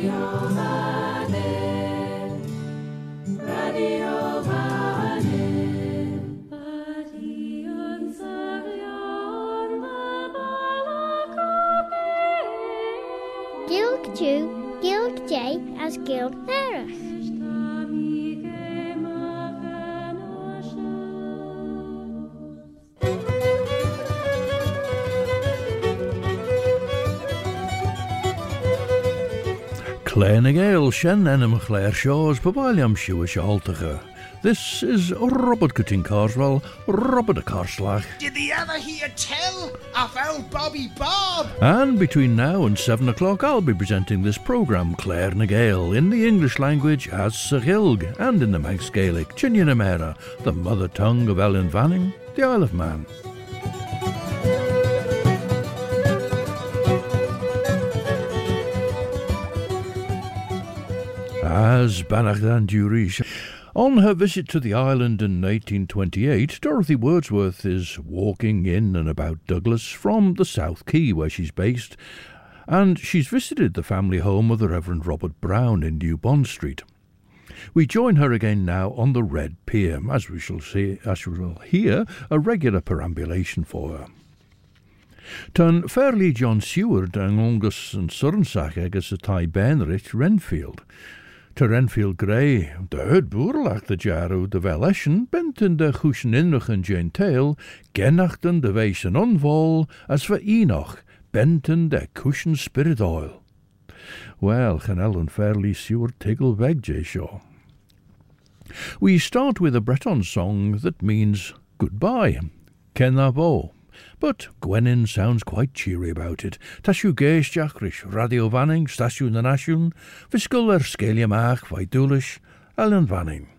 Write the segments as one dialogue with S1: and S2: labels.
S1: tú,
S2: Na ggéil sin enam chléir seos babáiliam siú seáltacha. This is Robert Corteen Carswell, Robert Carslach.
S3: Did the other hear tell? I found Bobby Bob.
S2: And between now and seven o'clock, I'll be presenting this programme, Claare ny Gael, in the English language as Sahilg, and in the Manx Gaelic, Chinnyanamera, the mother tongue of Ellan Vannin, the Isle of Man. As Banachdan Durish. On her visit to the island in 1828, Dorothy Wordsworth is walking in and about Douglas from the South Quay, where she's based, and she's visited the family home of the Reverend Robert Brown in New Bond Street. We join her again now on the Red Pier, as we shall see, as we will hear a regular perambulation for her. Tun fairly John Seward and Angus and Surnsach agus a tai Benrich Renfield. Tá Renfield Gray, de hud boerlach de jaru de velechen bent in de chuschen inrichen Tail, genachten de weisen onvol, as ver Enoch, benten de cushion spirit oil. Well, can Ellen fairly sewer tiggle weg Shaw. We start with a Breton song that means goodbye. Kenavo. But Gwennyn sounds quite cheery about it. Tashu geis jachrich, radio vanning, stasiwn na nasiwn, fisgul er sgelia mach, vai dúlish, Ellen vanning.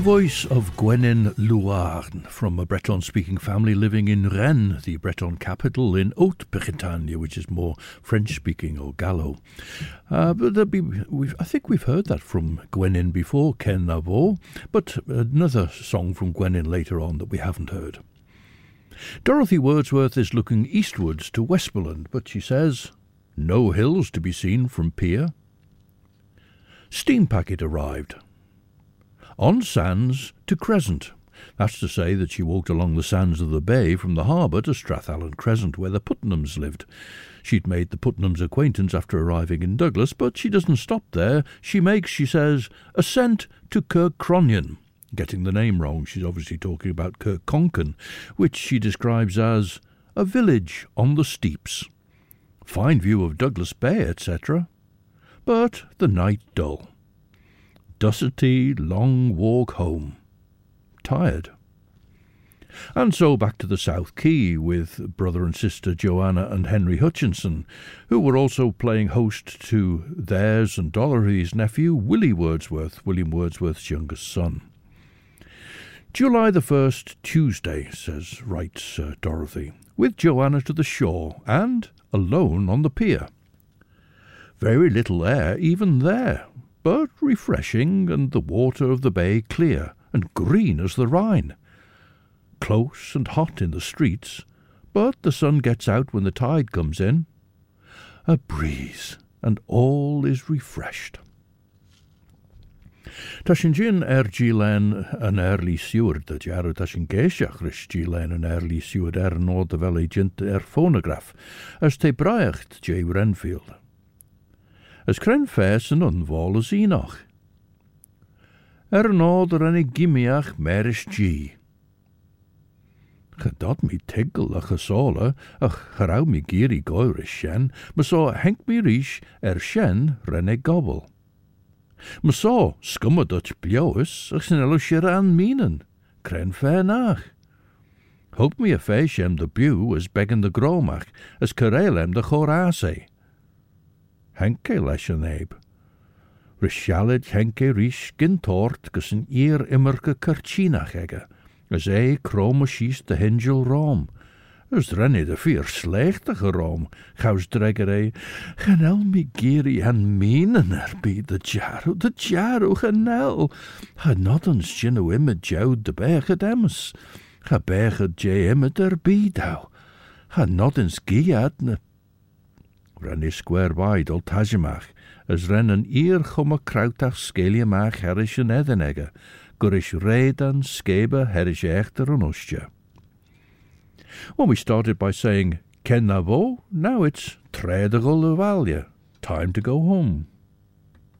S2: The voice of Gwennyn Louarn from a Breton speaking family living in Rennes, the Breton capital in Haute Bretagne, which is more French speaking or Gallo. Uh, but be, I think we've heard that from Gwennyn before, Ken but another song from Gwennyn later on that we haven't heard. Dorothy Wordsworth is looking eastwards to Westmoreland, but she says, No hills to be seen from pier. Steam packet arrived on sands to Crescent. That's to say that she walked along the sands of the bay from the harbour to Strathallan Crescent, where the Putnams lived. She'd made the Putnams' acquaintance after arriving in Douglas, but she doesn't stop there. She makes, she says, ascent to Kirkcronion. Getting the name wrong, she's obviously talking about Kirkconkin, which she describes as a village on the steeps. Fine view of Douglas Bay, etc. But the night dull dusty, long walk home. Tired. And so back to the South Quay with brother and sister Joanna and Henry Hutchinson, who were also playing host to theirs and Dorothy's nephew, Willy Wordsworth, William Wordsworth's youngest son. July the 1st, Tuesday, says, writes uh, Dorothy, with Joanna to the shore and alone on the pier. Very little air even there, but refreshing, and the water of the bay clear and green as the Rhine. Close and hot in the streets, but the sun gets out when the tide comes in. A breeze, and all is refreshed. Tashin er gilen an erli siwr dy jarw tashin geisiach rys gilen an erli siwr er nod fel ei er phonograph, as te braecht J. Renfield as cren fes yn unfol as enoch. Er nod yr ennig gimiach meris G. Gedad mi tegel a gesola, ach gerau mi giri goir shen, ma so henk mi rish er shen renne gobel. Ma so skumma dutch blioes, ach snello shir an minen, cren fe nach. Hoop mi a fe shem de bew as beggen de gromach, as kerelem de chorase henke leis an éib. Rishalid henke rís gin tort gus an ir immerke kartínach ege, as é krome síos de hingel rom. Ys renne de vier sleechtige rom, gaus dregger é, genel mi geri han menen er by de jaro, de jaro genel. Ha not ons jinno imme joud de bege dems. Ha bege je imme der by dau. Ha not ons giat ne ren is square wide ol tajimach, as ren an ear chum a krautach sceliamach herish an edenege, gurish redan skeba herish echter an ustja. Well, we started by saying, Ken vo, now it's Tredagol of time to go home.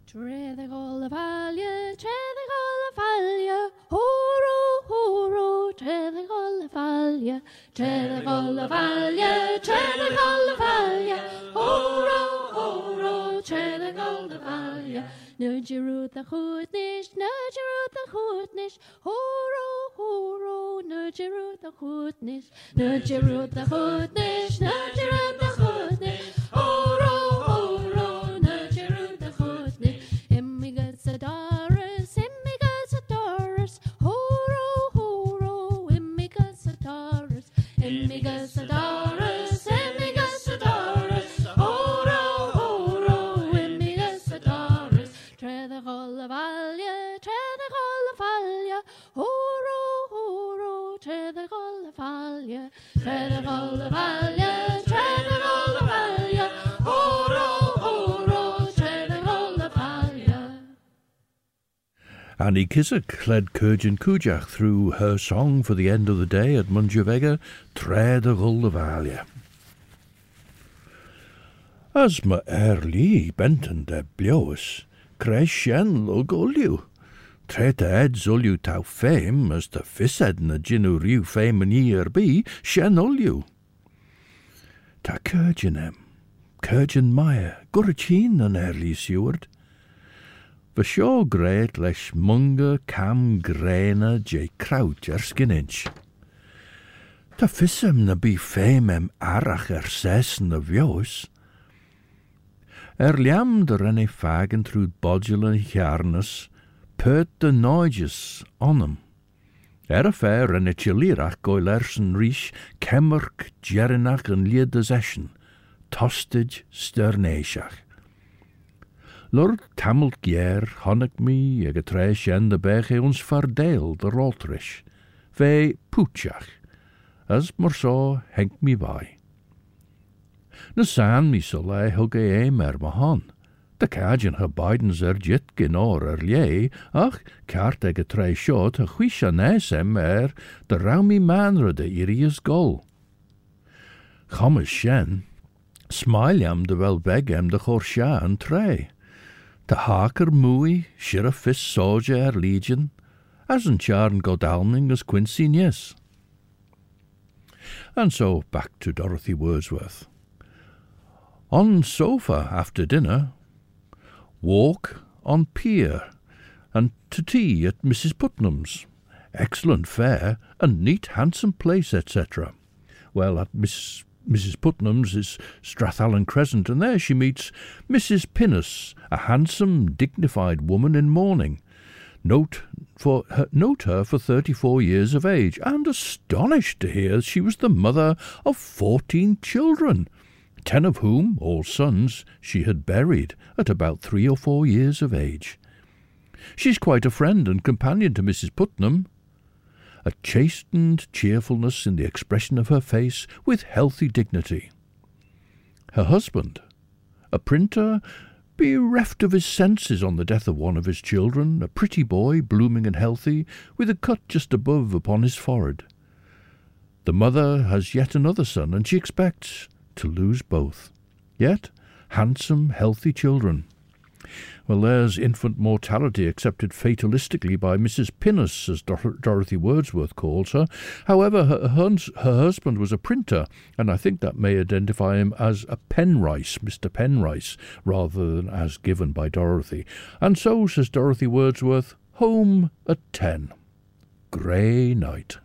S4: Tredagol of Alia, Tredagol of Alia, horo, horo, Tredagol of Alia, Tredagol of Alia, Tredagol of Alia, horo, horo, Tredagol of Alia. Nudgerud the hoodnish, nudgerud the hoodnish, horo, horo, nudgerud the hoodnish, nudgerud the hoodnish, nudgerud the hoodnish, horo,
S2: Annie led Caarjyn Cooidjagh through her song for the end of the day at Munjavega, Tred a Guldevalia. As ma erli benten de blios, crescen log oliu. Tret ed zoliu tau fame, as the fissed na ginu riu fame an ear be, shen oliu. Ta Kurjanem, Kurjan Maya, Gurachin an erli siward, Ba seo gréad leis munga cam gréna dé kraut ar skinins. Tá fisam na bí féimem arach ar sesan na bheos. Er leamdar in é fagan trúd bodul an chearnas, put de náides anam. Er a fér in etilíach go lersen ríis kemmerk jeannach an liad a sesin, tosteid störnéisiach. Lord tamelt gier honnig mi ag a treis en de beche ons verdeel de roltrish, ve as mar so henk mi by. Na san mi so lei hug e. De cajin ha Bidens er jit genor er lie, ach cart ag a tre shot er de raumi manre de irius gol. Chomas shen, smiliam de wel begem de chorsha an tre. De haker mui, shira fis soja legion, as an charn godalming as Quincy Nies. And so back to Dorothy Wordsworth. On sofa after dinner, walk on pier, and to tea at Mrs. Putnam's. Excellent fare, and neat handsome place, etc. Well, at Miss Mrs. Putnam's is Strathallan Crescent, and there she meets Mrs. Pinnis, a handsome, dignified woman in mourning. Note for her, note her for thirty-four years of age, and astonished to hear she was the mother of fourteen children, ten of whom, all sons, she had buried at about three or four years of age. She's quite a friend and companion to Mrs. Putnam. A chastened cheerfulness in the expression of her face, with healthy dignity. Her husband, a printer, bereft of his senses on the death of one of his children, a pretty boy, blooming and healthy, with a cut just above upon his forehead. The mother has yet another son, and she expects to lose both. Yet handsome, healthy children. Well, there's infant mortality accepted fatalistically by Mrs. Pinnis, as Dor- Dorothy Wordsworth calls her. However, her, her, her husband was a printer, and I think that may identify him as a Penrice, Mr. Penrice, rather than as given by Dorothy. And so, says Dorothy Wordsworth, home at ten. Grey night.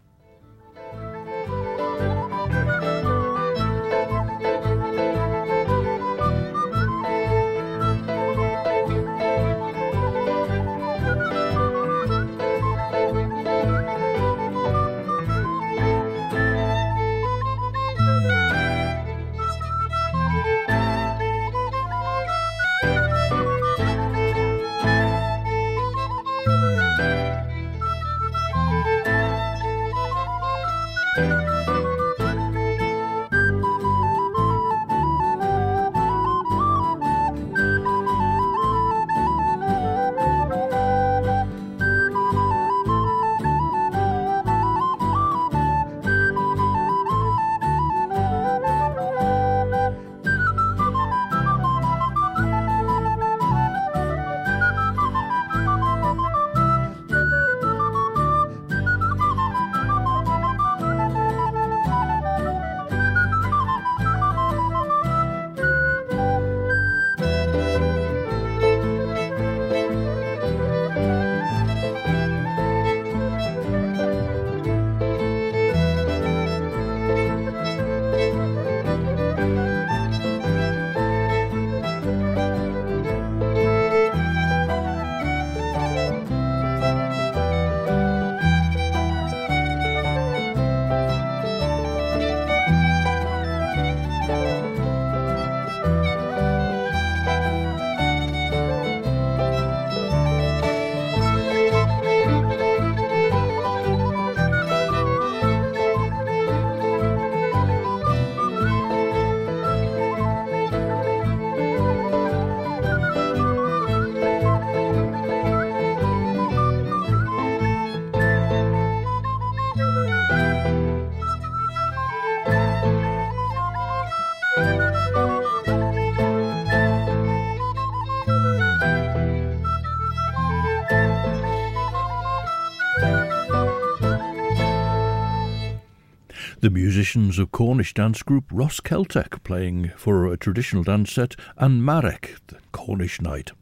S2: Musicians of Cornish dance group Ros Keltek playing for a traditional dance set and Marrek, the Cornish knight.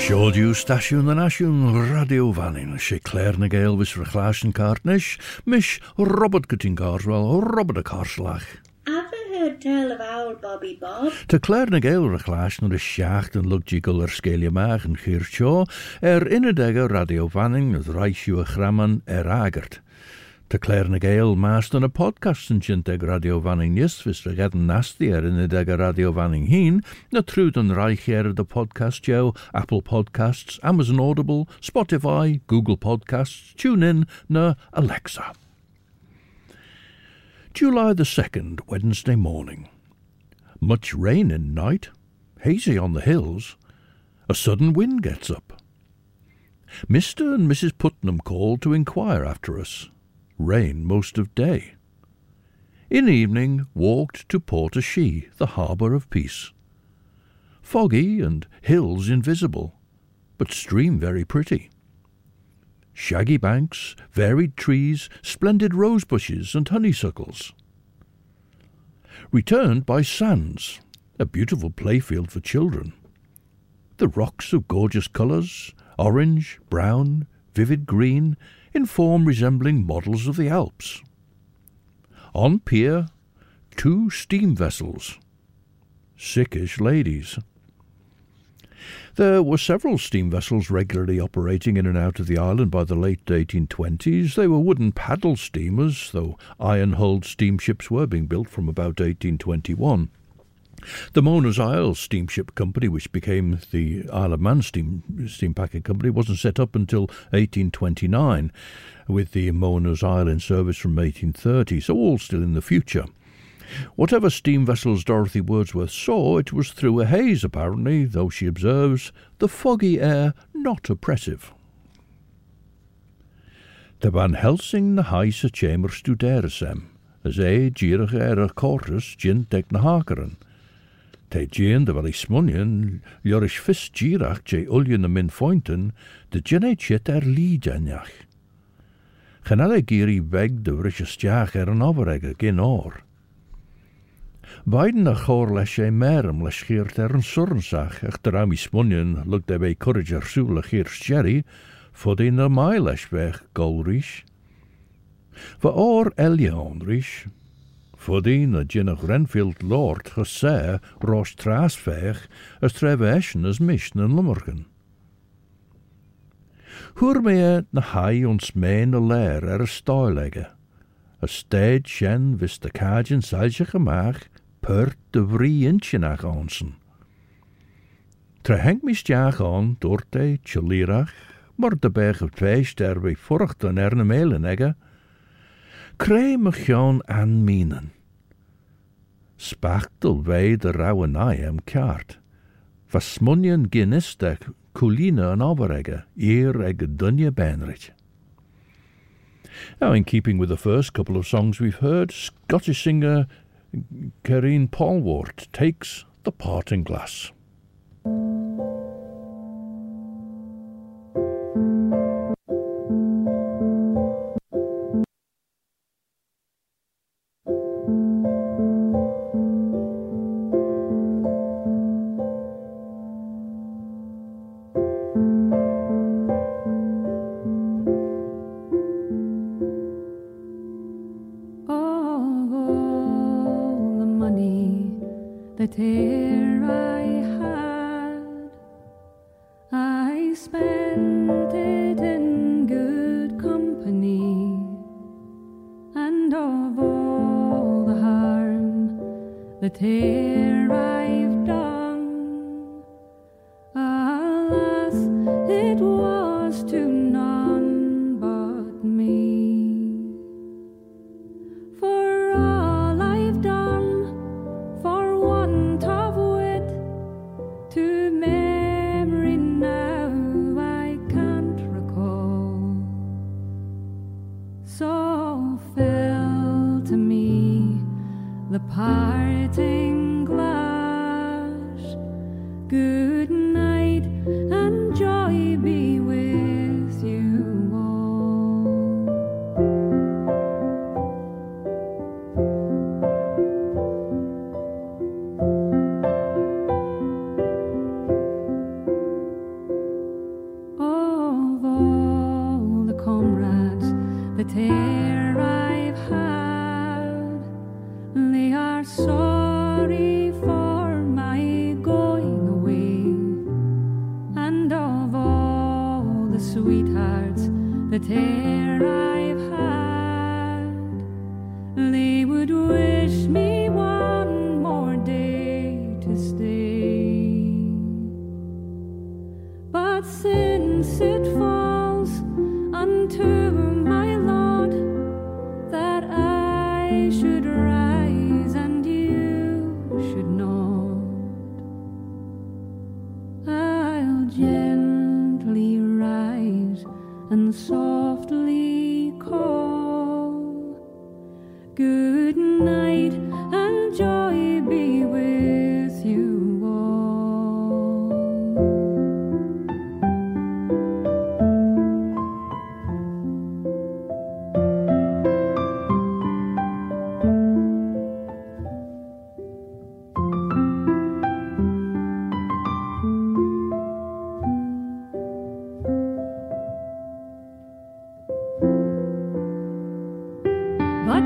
S2: Sioldiw stasiwn yn asiwn radio fanyn, sé Claare ny Gael vis rechlasion cartnish, mish Robert Corteen Carswell, Robert a Carslach.
S5: A tell of old Bobby Bob.
S2: Tá léir na ggéilre chláis na a seach an lugtígal ar scéileach an chir seo ar er inad aige radiofanning na reisiú a chraman ar agart. Tá léir na ggéil más an a podcast an sin ag radiofanning níos vis a gadan nasty er ar inad aige radiofanning hín na trúd an de podcast Joe, Apple Podcasts, Amazon Audible, Spotify, Google Podcasts, TuneIn na Alexa. July the 2nd, Wednesday morning. Much rain in night, hazy on the hills. A sudden wind gets up. Mr. and Mrs. Putnam called to inquire after us. Rain most of day. In evening walked to Port Portashee, the harbour of peace. Foggy and hills invisible, but stream very pretty. Shaggy banks, varied trees, splendid rose bushes and honeysuckles. Returned by sands, a beautiful playfield for children. The rocks of gorgeous colours, orange, brown, vivid green, in form resembling models of the Alps. On pier, two steam vessels. Sickish ladies. There were several steam vessels regularly operating in and out of the island by the late 1820s. They were wooden paddle steamers, though iron hulled steamships were being built from about 1821. The Mona's Isle Steamship Company, which became the Isle of Man Steam, steam Packet Company, wasn't set up until 1829, with the Mona's Isle in service from 1830, so all still in the future. Whatever steam vessels Dorothy Wordsworth saw, it was through a haze, apparently, though she observes the foggy air not oppressive. De Van Helsing na haise chamber studere sem, as é gierige er a cortus gin deg na hakeren. Te gin de wel smunien, ljorish fis girach je na min fointen, de gin e chit er liedjanjach. Gen alle giri weg de rische stiach er an overegge gin oor. Beiden a chór leis sé merm leis chiirt ar an surnsach ach de am smunien lugt e bei courage ar súle chiir sjerry, fod in er mai leis weg golrich. Va oor Elion rich, fod in a ginnach Renfield Lord gesé ros traasveg as treveschen as mischen en lummergen. Hoer me na hai ons mijn a leer er a stoilegge. A steid sjen vis de kajen seilje gemaach, pert de onsen. Tre henk mis jaag aan, doorte, tjelirach, maar de berg of twee sterwe vocht en erne melen egge, kree me gaan aan minen. Spachtel wij de rauwe naai am kaart. Vasmunjen ginnistek kuline en overegge, eer egge dunje benrich. Now, in keeping with the first couple of songs we've heard, Scottish singer Karine Polwart takes the parting glass.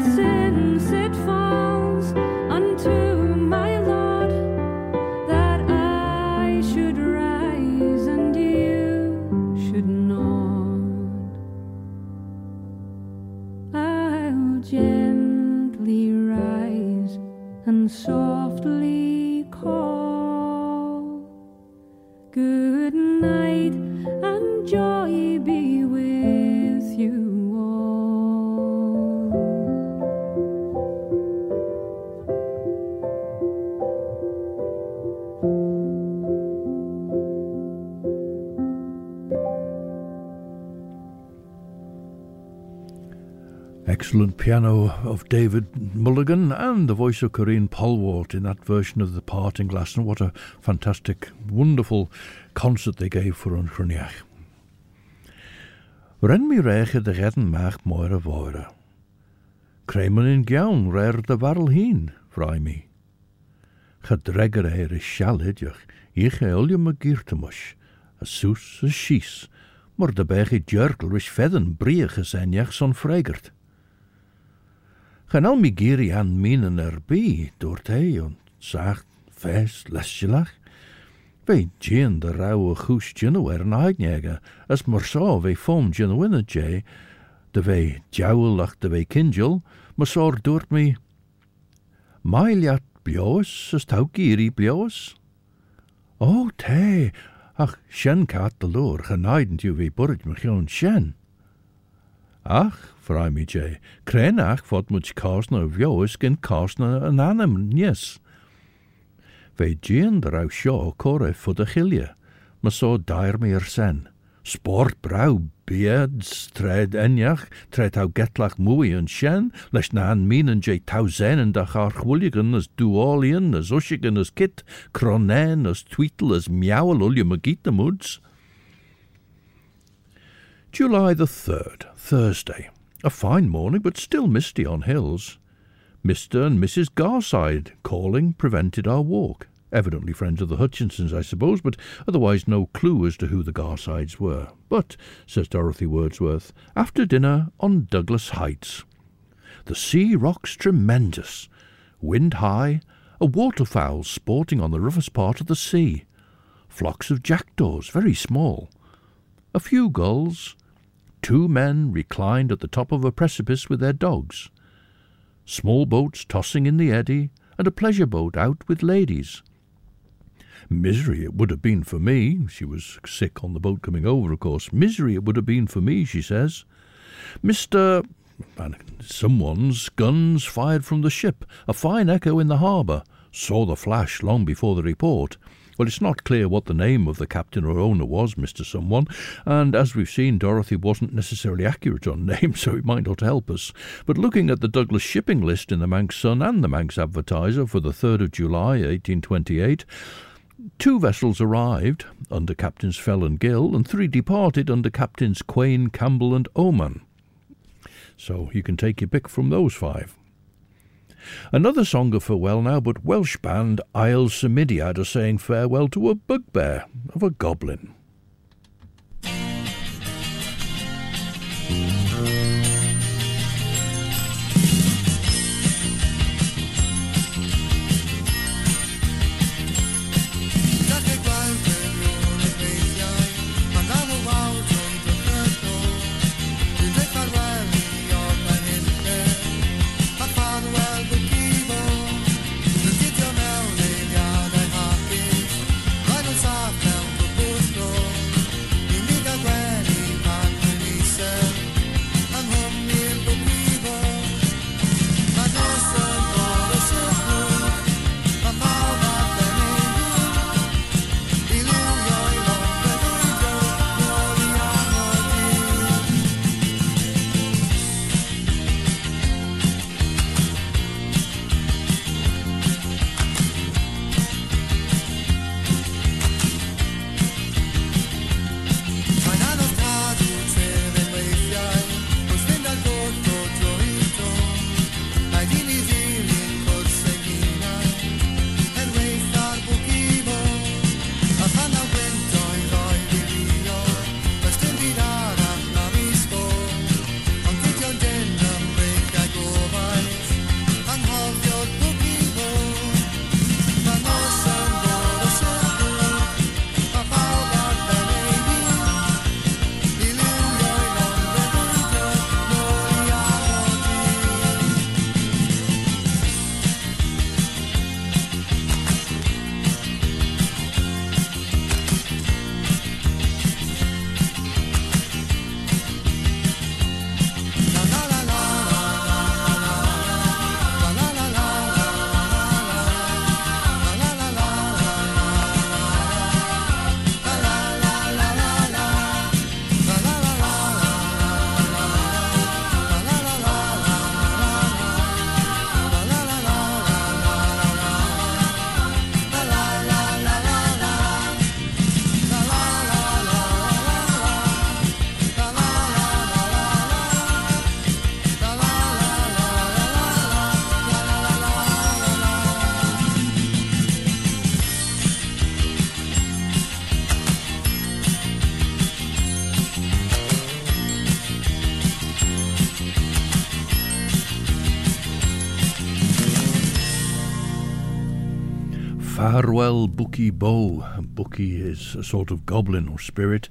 S6: Since it falls
S2: Excellent piano of David Mulligan and the voice of Corinne Polwart in that version of The Parting Glass. And what a fantastic, wonderful concert they gave for an Chroniach. Ren mi reiche de redden maag moire woire. Kreimen in gjaun rer de warrel heen, vrij mi. Gedregger er is ich eulje me giertemush, a soes, a schies, maar de bege jerkel is vedden briege zijn jach son freigert. Gaan al mi giri aan minen erbij, door hij en zacht, vest, lesjelach. Wij gin de rauwe goes gino er een uitnjegen, as maar zo wij foam jay, de wij jowlach de wij kindjel, maar zo doort mi. Mailjat blios, as tau blios. Oh, te, ach, shen kat de loor, genaidend u wie burrit me shen. Ach, frau mi je, krenach fod much karsna of jois gen karsna an anem, yes. Fe gian der au sio core fod achilia, ma so dair mi sen. Sport brau, beards, tred enjach, tred au getlach mwy yn sien, leis na an min yn je tau zen yn dach ar chwyligan as duolian, as usigan as kit, cronen, as tweetle, as miawl uliam y gita mwds. July the 3rd, Thursday. A fine morning, but still misty on hills. Mr. and Mrs. Garside calling prevented our walk. Evidently friends of the Hutchinsons, I suppose, but otherwise no clue as to who the Garsides were. But, says Dorothy Wordsworth, after dinner on Douglas Heights. The sea rocks tremendous, wind high, a waterfowl sporting on the roughest part of the sea, flocks of jackdaws, very small, a few gulls, two men reclined at the top of a precipice with their dogs, small boats tossing in the eddy, and a pleasure boat out with ladies. Misery it would have been for me. She was sick on the boat coming over, of course. Misery it would have been for me, she says. Mr. And someone's guns fired from the ship, a fine echo in the harbour. Saw the flash long before the report. Well, it's not clear what the name of the captain or owner was, Mr. Someone, and as we've seen, Dorothy wasn't necessarily accurate on names, so it might not help us. But looking at the Douglas shipping list in the Manx Sun and the Manx Advertiser for the 3rd of July, 1828, two vessels arrived under Captains Fell and Gill, and three departed under Captains Quain, Campbell, and Oman. So you can take your pick from those five. Another song of farewell now, but Welsh band Ail Symudiad are saying farewell to a bugbear of a goblin. Farewell, Bwci Bo. Bwci is a sort of goblin or spirit,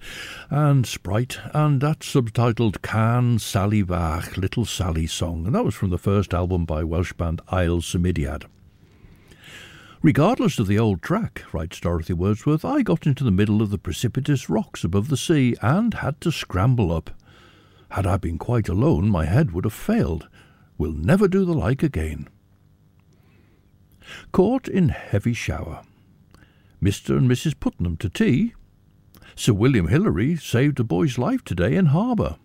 S2: and sprite, and that's subtitled Can Sally Bach, Little Sally Song, and that was from the first album by Welsh band Ail Symudiad. Regardless of the old track, writes Dorothy Wordsworth, I got into the middle of the precipitous rocks above the sea and had to scramble up. Had I been quite alone, my head would have failed. We'll never do the like again. Caught in heavy shower. Mr. and Mrs. Putnam to tea. Sir William Hillary saved a boy's life today in harbour.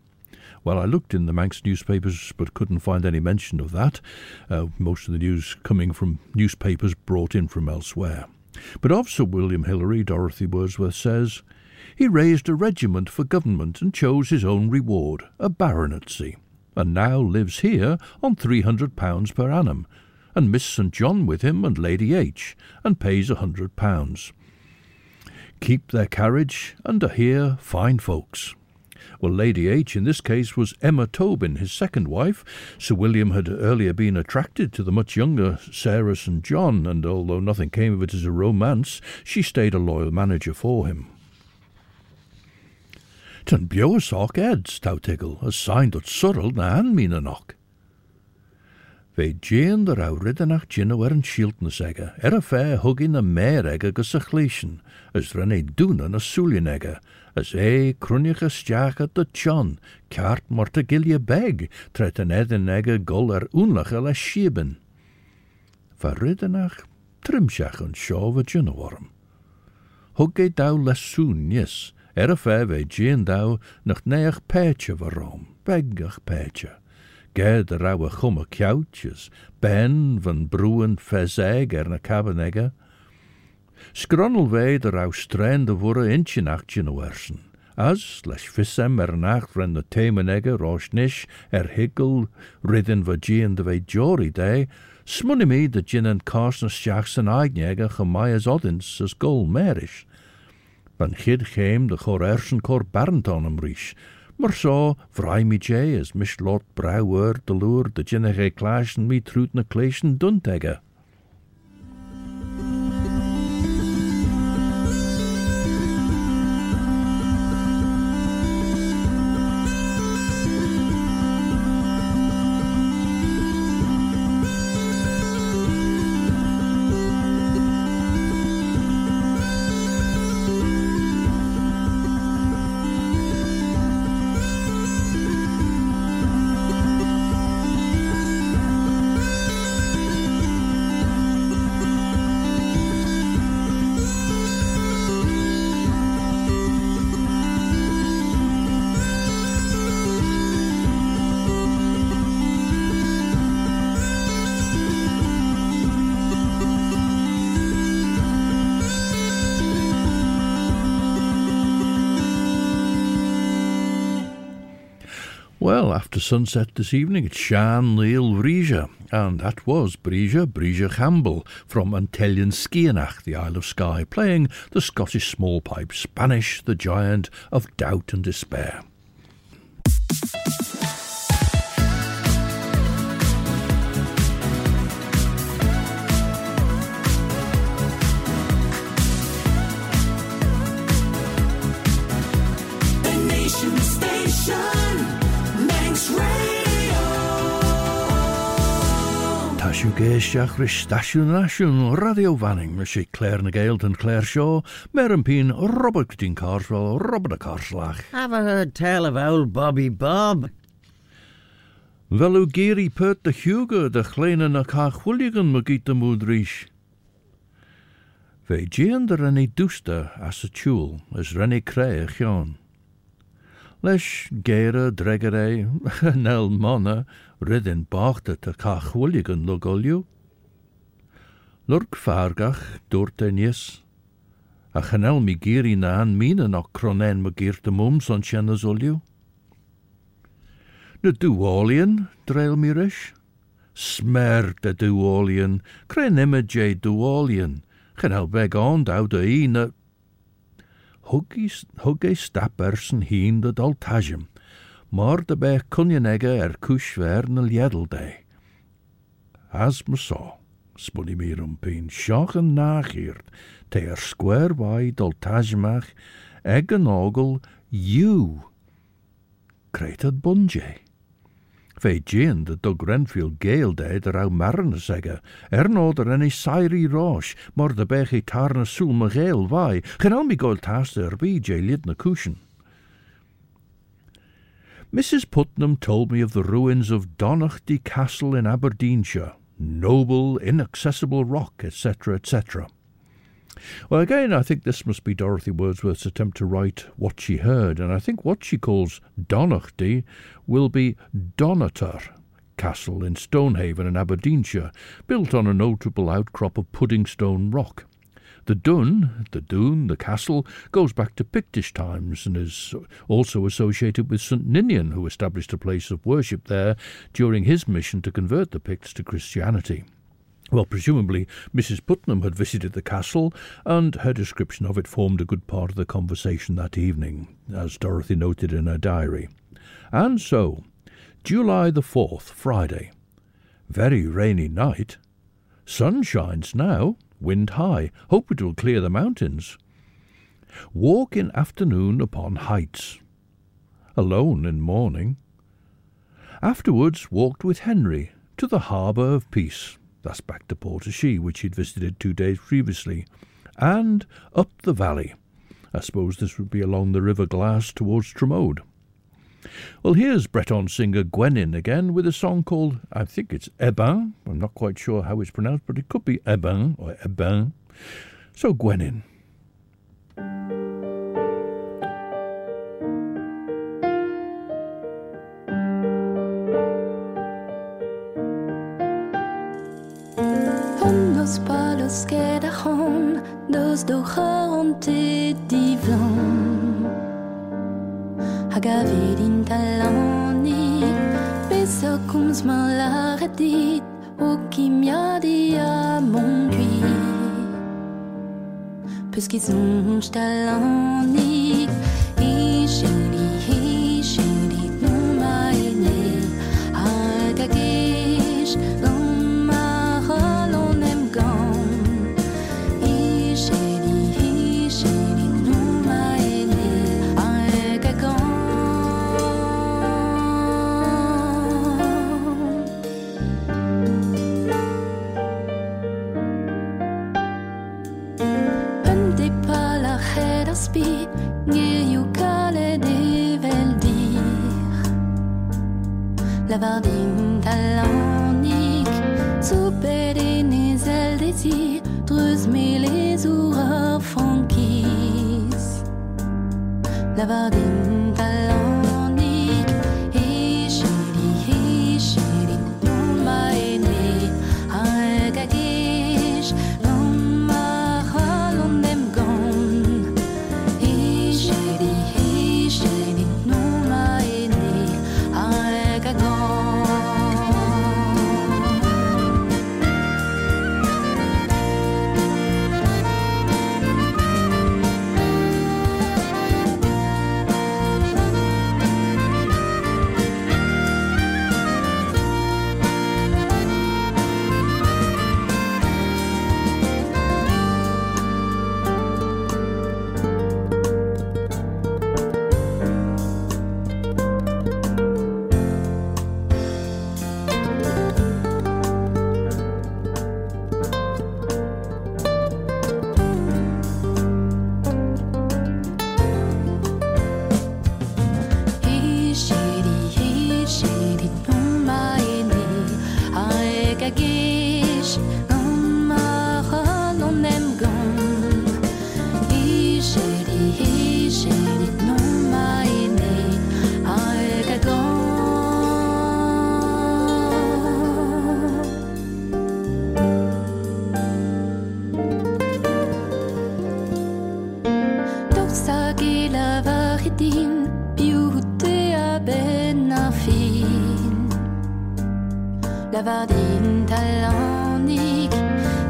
S2: Well, I looked in the Manx newspapers but couldn't find any mention of that, uh, most of the news coming from newspapers brought in from elsewhere. But of Sir William Hillary, Dorothy Wordsworth says, he raised a regiment for government and chose his own reward, a baronetcy, and now lives here on £300 per annum, and Miss St. John with him and Lady H, and pays a hundred pounds. Keep their carriage, and are here fine folks. Well, Lady H in this case was Emma Tobin, his second wife. Sir William had earlier been attracted to the much younger Sarah St. John, and although nothing came of it as a romance, she stayed a loyal manager for him. Tan bio sock eds, tautigel, a sign dat surrel na an mina knock. Vei djendar av riddanach djinnu er en skiltna sega, er a fæ huggin a mer ega gus a chleishin, as rann ei dunan a sulin ega, as ei krunich a stjaka da tjon, kart morta gilja beg, tret an edin ega gul ar unlach ala shiben. Fa riddanach trimsach an sjov a djinnu warum. Hugg ei dau lasun nis, er a fæ vei djendau nach neach pætja varom, begach pætja. Ged a rau a chum a couches, ben van broen fezeg er na cabanega. Scronnel ve de rau strand a vore inchen achtjen a wersen. As, leis fissem er nacht ren de temenega rosh nish er higel ridden va gian de ve jory day, smunny me de gin and carson stiachs an aignega chamai as odins as gol merish. Van chid chem de chor ersen cor barnton am rish, Mar so, vrij mi jay as mis lot brouwer de loer de jinnige klaasjen mi truut na kleesjen duntegge. After sunset this evening, it's Shan Leil Brija, and that was Brighde, Brighde Campbell from An t-Eilean Sgitheanach, the Isle of Skye, playing the Scottish small pipe, Spanish, the giant of doubt and despair.
S7: Nation station,
S2: Tashu géisteach ris stasiwn nasiwn radio fanning, me sé Claare ny Gael and Claire Shaw, Meran Peen, Robert Corteen Carswell, Robert a Carslach.
S8: Have I heard tell of old Bobby Bob?
S2: Velu geri pert de Hugo de chleine na cachwilligan me giet de moedrish. Ve jean de renne dusta as a tjoel, as renne kree chion. Leis gere dregere, nel monna, ridden bachte te cachwilligan logolju. Lurk fargach doort en jes. A chanel mi giri na an mine no cronen me gierte mums on chenazolju. De duolian, dreil mi rish. Smer de duolian, cre nimme je duolian. Chanel beg on dau de een hugge stappersen hien de daltajem. Maar de bech kunjenegge er kush ver na ljedelde. As me saw, spwn i mi rwmpin, sioch yn nachirt, te ar sgwer wai dol tajmach, eg yn ogl, yw. Creitad bunje. Fe gyn dy Doug Renfield gael dead yr aw marn y sega, er nod yr enni sairi rosh, mor dy bech i tarna sŵl my gael fai, chynal mi goel tas yr bi jay lid na cushion. Mrs. Putnam told me of the ruins of Donachty Castle in Aberdeenshire, noble, inaccessible rock, etc., etc. Well, again, I think this must be Dorothy Wordsworth's attempt to write what she heard, and I think what she calls Donachty will be Dunnottar Castle in Stonehaven in Aberdeenshire, built on a notable outcrop of puddingstone rock. The Dun, the Dune, the castle, goes back to Pictish times and is also associated with St. Ninian, who established a place of worship there during his mission to convert the Picts to Christianity. Well, presumably Mrs. Putnam had visited the castle, and her description of it formed a good part of the conversation that evening, as Dorothy noted in her diary. And so, July the 4th, Friday. Very rainy night. Sun shines now, wind high. Hope it will clear the mountains. Walk in afternoon upon heights. Alone in morning. Afterwards walked with Henry to the harbour of peace. That's back to Port-e-Chee, which he'd visited two days previously, and up the valley. I suppose this would be along the River Glass towards Tromode. Well, here's Breton singer Gwennyn again with a song called, I think it's Ebin. I'm not quite sure how it's pronounced, but it could be Ebin or Ebin. So,
S6: Gwennyn. basket a c'hant Deus do c'hant te divan Hag a vet in talani. Besa komz ma lare dit O kimiadi a mon gui Peus ki zonj talani.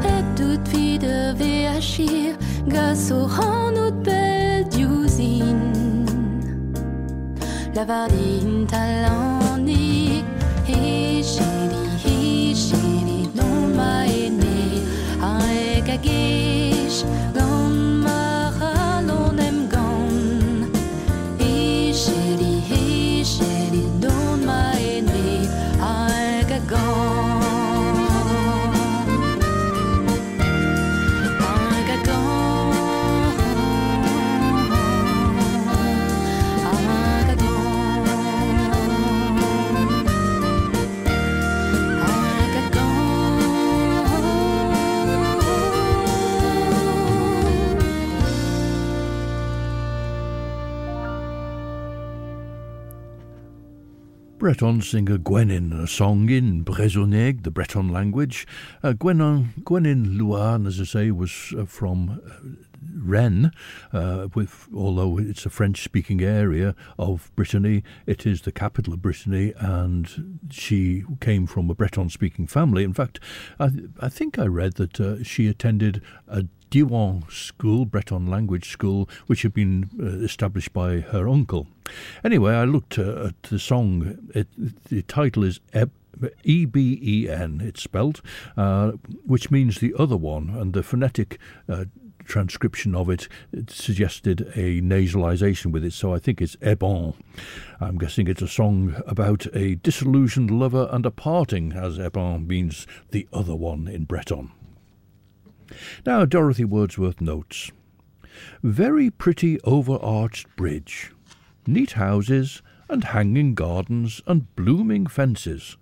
S6: Et toute fille de achir grâce au rang notre belle d'usine. La Bardine
S2: Breton singer Gwennyn, a song in Bresonnais, the Breton language. Uh, Gwennyn, Gwennyn Louarn, as I say, was uh, from uh, Rennes, uh, with, although it's a French speaking area of Brittany, it is the capital of Brittany, and she came from a Breton speaking family. In fact, I, I think I read that uh, she attended a Diwan school, Breton language school, which had been uh, established by her uncle. Anyway, I looked uh, at the song. It, the title is Eb- E B E N, it's spelt, uh, which means the other one, and the phonetic uh, transcription of it, it suggested a nasalization with it, so I think it's Ebon. I'm guessing it's a song about a disillusioned lover and a parting, as Ebon means the other one in Breton. Now, Dorothy Wordsworth notes Very pretty overarched bridge, neat houses, and hanging gardens, and blooming fences,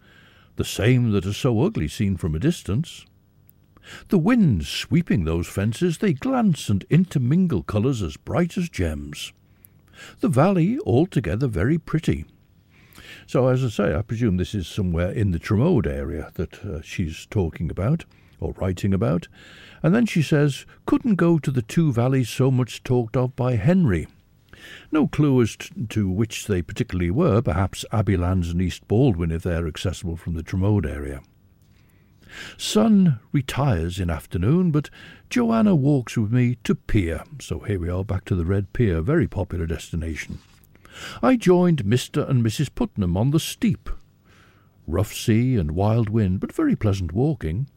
S2: the same that are so ugly seen from a distance. The wind sweeping those fences, they glance and intermingle colours as bright as gems. The valley altogether very pretty. So, as I say, I presume this is somewhere in the Tromode area that uh, she's talking about or writing about. And then she says, couldn't go to the two valleys so much talked of by Henry. No clue as to which they particularly were, perhaps Abbeylands and East Baldwin if they're accessible from the Tromode area. Sun retires in afternoon, but Joanna walks with me to Pier. So here we are back to the Red Pier, very popular destination. I joined Mr. and Mrs. Putnam on the steep. Rough sea and wild wind, but very pleasant walking.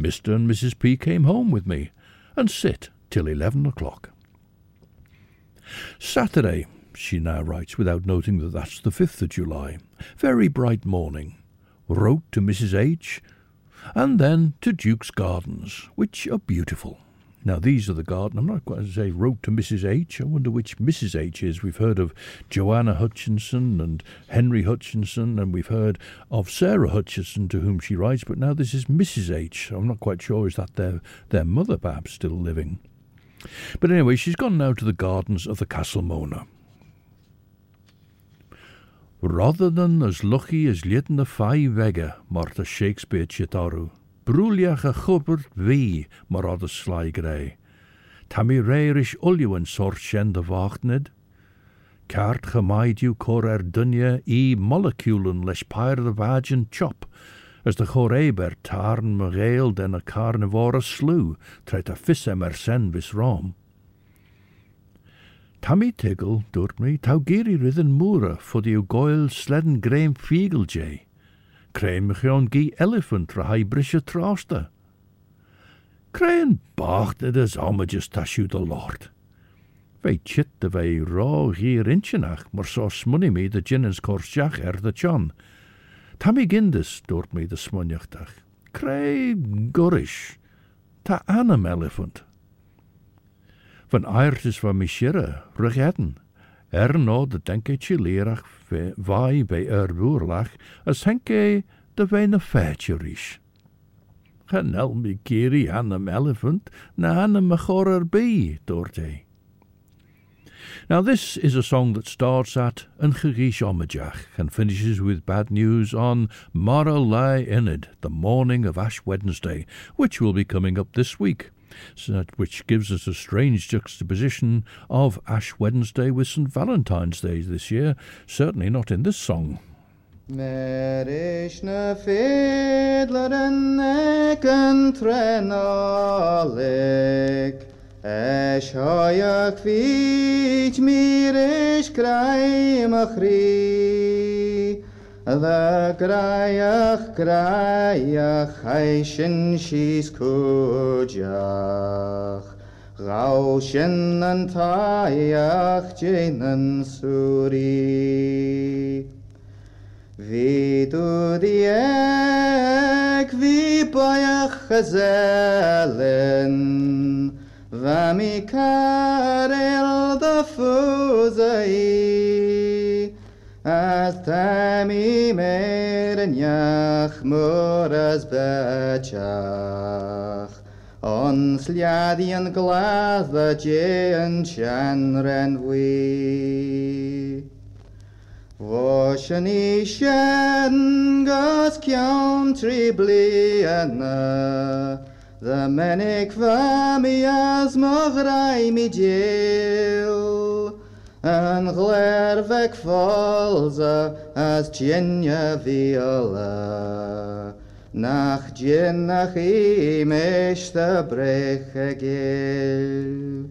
S2: Mr. and Mrs. P came home with me and sit till eleven o'clock. Saturday, she now writes, without noting that that's the 5th of July. Very bright morning. Wrote to Mrs. H and then to Duke's Gardens, which are beautiful. Now, these are the garden. I'm not quite to say wrote to Mrs. H. I wonder which Mrs. H is. We've heard of Joanna Hutchinson and Henry Hutchinson, and we've heard of Sarah Hutchinson to whom she writes, but now this is Mrs. H. I'm not quite sure. Is that their, their mother perhaps still living? But anyway, she's gone now to the gardens of the Castle Mona. Rather than as lucky as lieten de fai vega, Martha Shakespeare chitaru. Brúliach a chubbert wie, mar ad a sly grey. Tammy reirish uljuan sort shen de wachtned. Kaart gemaid you cor er dunje i moleculen lesh pyr de vagin chop, as de choreber tarn me gael den a carnivora slew, tret a fissem er sen vis rom. Tammy Tiggle dwrt mi taw giri rydden mwra fod i'w goel sledden greim Crein mychion gi elephant ra hai brisha trausta. Crein bacht it as homages tashu the Lord. Vei chit de vei ro hier inchenach, maar so smunni me de jinnens korsjach er de chon. Tammy gindis doort me de smunjachtach. Crein gorish. Ta anam elephant. Van ayrtis van mishira, rug Er no de denke chilerach vai bij er boerlach, as henke de weine risch. Genel mi kiri an em elephant, na an em mechorer bi, doort hij. Now, this is a song that starts at An Cherish Omajach and finishes with bad news on Mara Lai Inid, the morning of Ash Wednesday, which will be coming up this week. That, which gives us a strange juxtaposition of Ash Wednesday with St. Valentine's Day this year, certainly not in this song.
S9: The graiach graiach eishin shis kujach Gaushin an taiach jenen suri Vi du die ek vi baiach gezellen Mi As tami meren jach mor as bechach Ons liadian glas the jean chan ren we Washani shen gas An glervek falza as tjenya viola. Nach djennach i meshta breche gel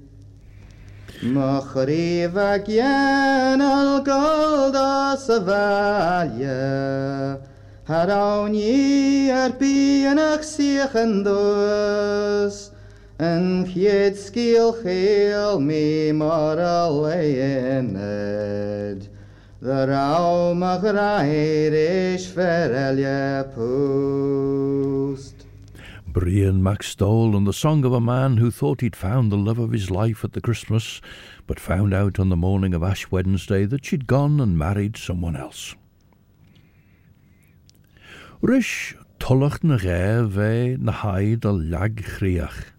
S9: Mochriva gien al golda savalja Harauni ar bianach Yn chied sgil chael mi mor a The raum ach rair is ferelia post
S2: Brian Mac Stoyll and the song of a man who thought he'd found the love of his life at the Christmas, but found out on the morning of Ash Wednesday that she'd gone and married someone else. Rish tullach na ve na haid a lag chriach.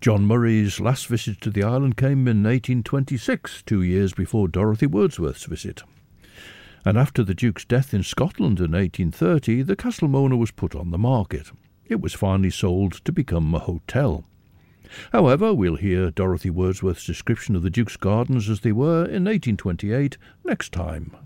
S2: John Murray's last visit to the island came in 1826, two years before Dorothy Wordsworth's visit. And after the Duke's death in Scotland in 1830, the Castle Mona was put on the market. It was finally sold to become a hotel. However, we'll hear Dorothy Wordsworth's description of the Duke's gardens as they were in 1828 next time.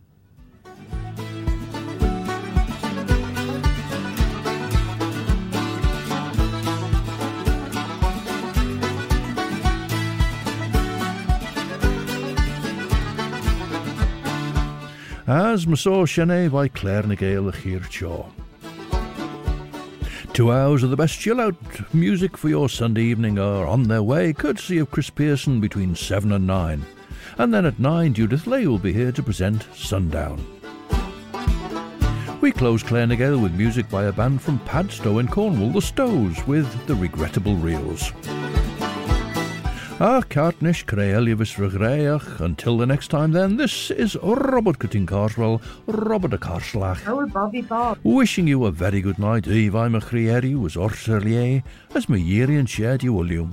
S2: As Masaw Shene by Claare ny Gael Hir Shaw. Two hours of the best chill out music for your Sunday evening are on their way, courtesy of Chris Pearson between 7 and 9. And then at 9, Judith Lay will be here to present Sundown. We close Claare ny Gael with music by a band from Padstow in Cornwall, the Stowes, with The Regrettable Reels. Ah, Cartnish Creelivis Regreach. Until the next time, then, this is Robert Corteen Carswell, Robert a Carslach.
S5: Oh, Bobby Bob.
S2: Wishing you a very good night. Eve, I'm a was Orserlier, as my and shared you, William.